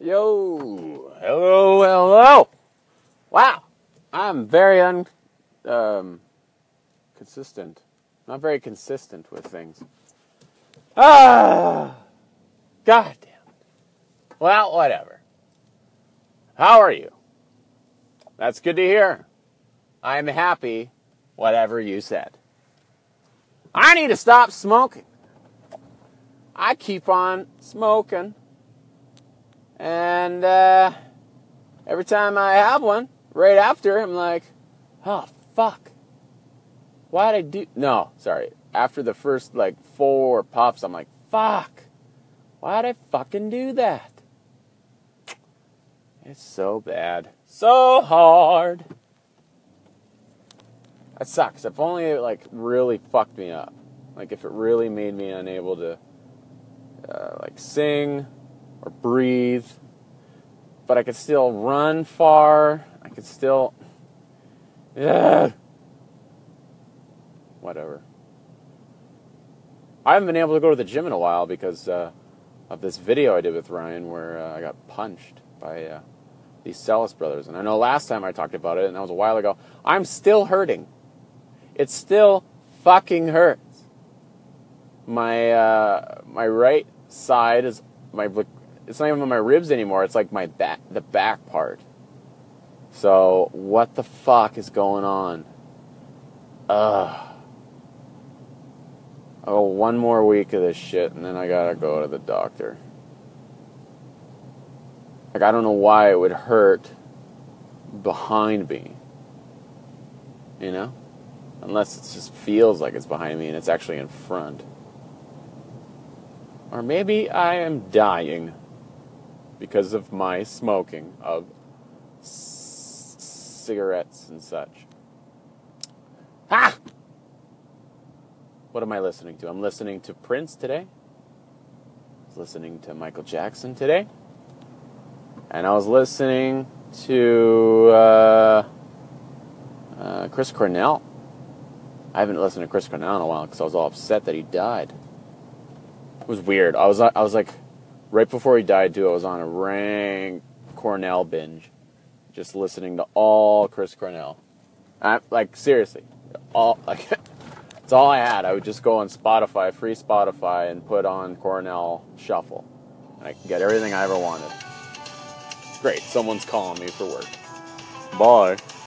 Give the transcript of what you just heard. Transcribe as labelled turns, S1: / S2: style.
S1: Yo, hello, hello. Wow, I'm very un, um, consistent. Not very consistent with things. Ah, god damn. Well, whatever. How are you? That's good to hear. I'm happy, whatever you said. I need to stop smoking. I keep on smoking. And uh, every time I have one, right after, I'm like, oh, fuck. Why'd I do. No, sorry. After the first, like, four pops, I'm like, fuck. Why'd I fucking do that? It's so bad. So hard. That sucks. If only it, like, really fucked me up. Like, if it really made me unable to, uh, like, sing or breathe, but I could still run far. I could still. Yeah. Whatever. I haven't been able to go to the gym in a while because uh, of this video I did with Ryan where uh, I got punched by uh, these Celis brothers. And I know last time I talked about it, and that was a while ago. I'm still hurting. It still fucking hurts. My uh, my right side is my it's not even my ribs anymore. It's like my back, the back part. So what the fuck is going on? Ugh. Oh, one more week of this shit, and then I gotta go to the doctor. Like I don't know why it would hurt behind me. You know, unless it just feels like it's behind me and it's actually in front. Or maybe I am dying because of my smoking of c- cigarettes and such. Ah! What am I listening to? I'm listening to Prince today. I was listening to Michael Jackson today. And I was listening to uh, uh, Chris Cornell. I haven't listened to Chris Cornell in a while because I was all upset that he died. It was weird. I was I was like right before he died too, I was on a rank Cornell binge, just listening to all Chris Cornell. I, like seriously, all like it's all I had. I would just go on Spotify, free Spotify, and put on Cornell Shuffle, and I could get everything I ever wanted. Great, someone's calling me for work. Bye.